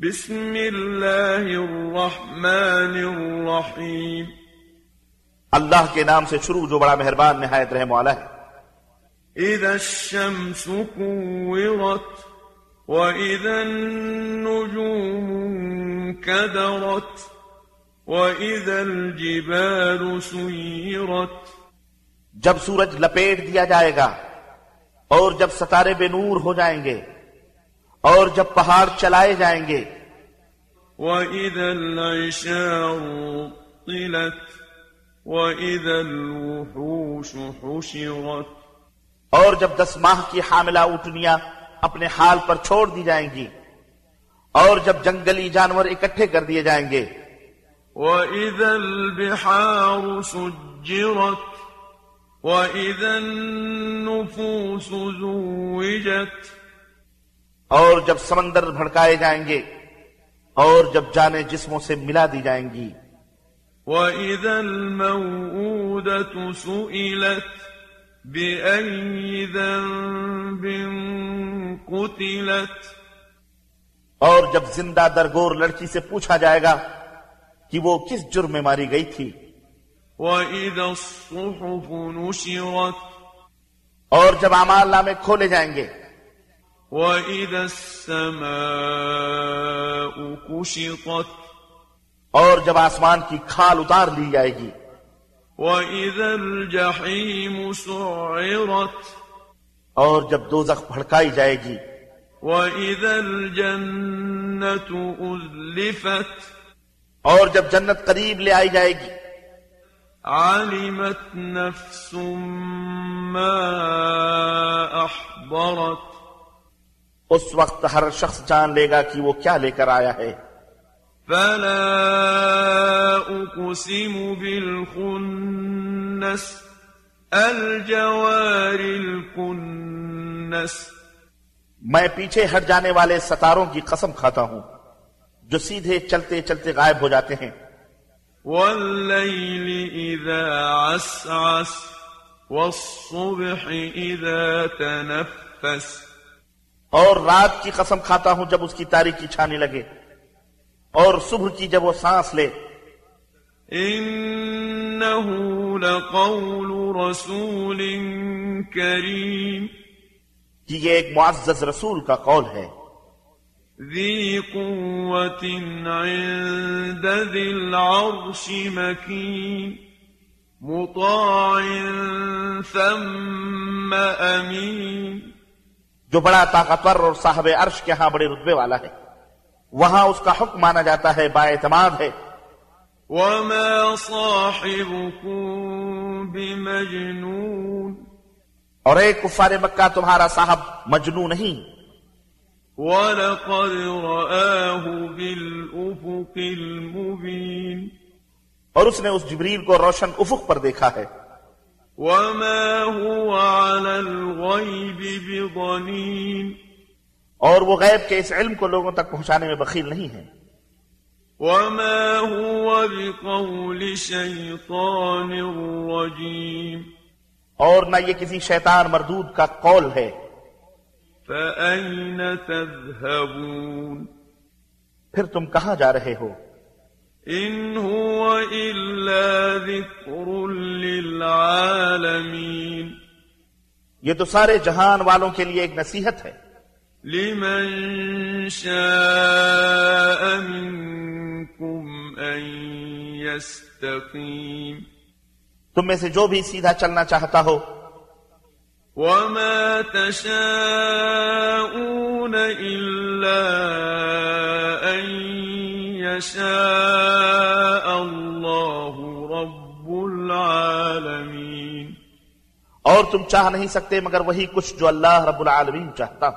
بسم الله الرحمن الرحيم اللہ کے نام سے شروع جو بڑا مہربان نہایت رحم والا ہے۔ إذا الشمس كورت وإذا النجوم انكدرت وإذا الجبال سيرت۔ جب سورج لپیٹ دیا جائے گا اور جب ستارے بے نور ہو جائیں گے اور جب پہاڑ چلائے جائیں گے۔ وإذا العشار طلت وإذا الوحوش حشرت۔ اور جب دس ماہ کی حاملہ اٹھنیاں اپنے حال پر چھوڑ دی جائیں گی اور جب جنگلی جانور اکٹھے کر دیے جائیں گے۔ وإذا البحار سجرت وإذا النفوس زوجت۔ اور جب سمندر بھڑکائے جائیں گے اور جب جانے جسموں سے ملا دی جائیں گی۔ وإذا الموءودة سئلت بأي ذنب قتلت اور جب زندہ درگور لڑکی سے پوچھا جائے گا کہ وہ کس جرم میں ماری گئی تھی۔ وإذا الصحف نشرت اور جب اعمال نامے کھولے جائیں گے۔ وإذا السماء كشطت اور جب آسمان کی کھال اتار لی جائے گی۔ وإذا الجحيم سعرت اور جب دوزخ بھڑکائی جائے گی۔ وإذا الجنة أزلفت اور جب جنت قریب لے آئی جائے گی۔ علمت نفس ما أحضرت اس وقت ہر شخص جان لے گا کہ وہ کیا لے کر آیا ہے۔ فلا أقسم بالخنس الجوار الكنس۔ میں پیچھے ہٹ جانے والے ستاروں کی قسم کھاتا ہوں جو سیدھے چلتے چلتے غائب ہو جاتے ہیں۔ والليل إذا عسعس والصبح إذا تنفس۔ اور رات کی قسم کھاتا ہوں جب اس کی تاریکی چھانے لگے اور صبح کی جب وہ سانس لے۔ إنه لقول رسول كريم کہ یہ ایک معزز رسول کا قول ہے۔ ذي قوة عند ذي العرش مكين مطاع ثم أمين جو بڑا طاقتور اور صاحب عرش کے ہاں بڑے رتبے والا ہے۔ وہاں اس کا حکم مانا جاتا ہے با اعتماد ہے۔ وما صاحبكم بمجنون۔ اور ایک کفار مکہ تمہارا صاحب مجنو نہیں۔ ولقد رآه بالأفق المبين۔ اور اس نے اس جبریل کو روشن افق پر دیکھا ہے۔ وما هو على الغيب بضنين اور وہ غیب کے اس علم کو لوگوں تک پہنچانے میں بخیل نہیں ہے۔ وما هو بقول شيطان رجيم اور نہ یہ کسی شیطان مردود کا قول ہے۔ فأين تذهبون پھر تم کہاں جا رہے ہو؟ إن هو إلا ذكر للعالمين. یہ تو سارے جہان والوں کے لیے ایک نصیحت ہے۔ لمن شاء منكم أن يستقيم تم میں سے جو بھی سیدھا چلنا چاہتا ہو۔ وما تشاءون إلا شاء اللہ رب العالمین اور تم چاہ نہیں سکتے مگر وہی کچھ جو اللہ رب العالمین چاہتا